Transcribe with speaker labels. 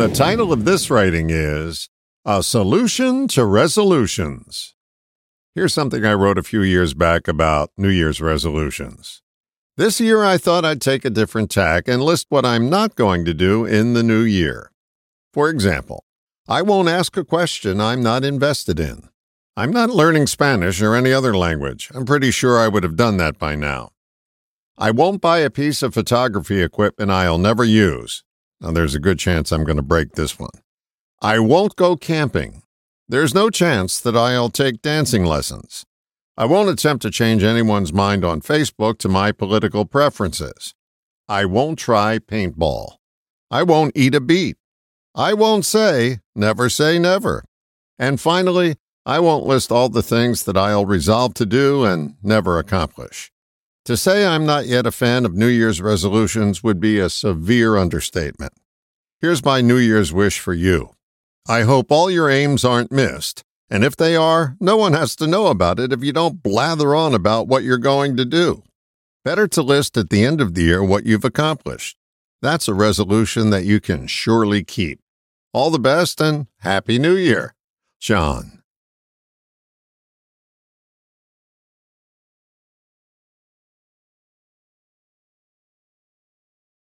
Speaker 1: The title of this writing is A Solution to Resolutions. Here's something I wrote a few years back about New Year's resolutions. This year, I thought I'd take a different tack and list what I'm not going to do in the new year. For example, I won't ask a question I'm not invested in. I'm not learning Spanish or any other language. I'm pretty sure I would have done that by now. I won't buy a piece of photography equipment I'll never use. Now, there's a good chance I'm going to break this one. I won't go camping. There's no chance that I'll take dancing lessons. I won't attempt to change anyone's mind on Facebook to my political preferences. I won't try paintball. I won't eat a beet. I won't say, never say never. And finally, I won't list all the things that I'll resolve to do and never accomplish. To say I'm not yet a fan of New Year's resolutions would be a severe understatement. Here's my New Year's wish for you. I hope all your aims aren't missed, and if they are, no one has to know about it if you don't blather on about what you're going to do. Better to list at the end of the year what you've accomplished. That's a resolution that you can surely keep. All the best and Happy New Year. John.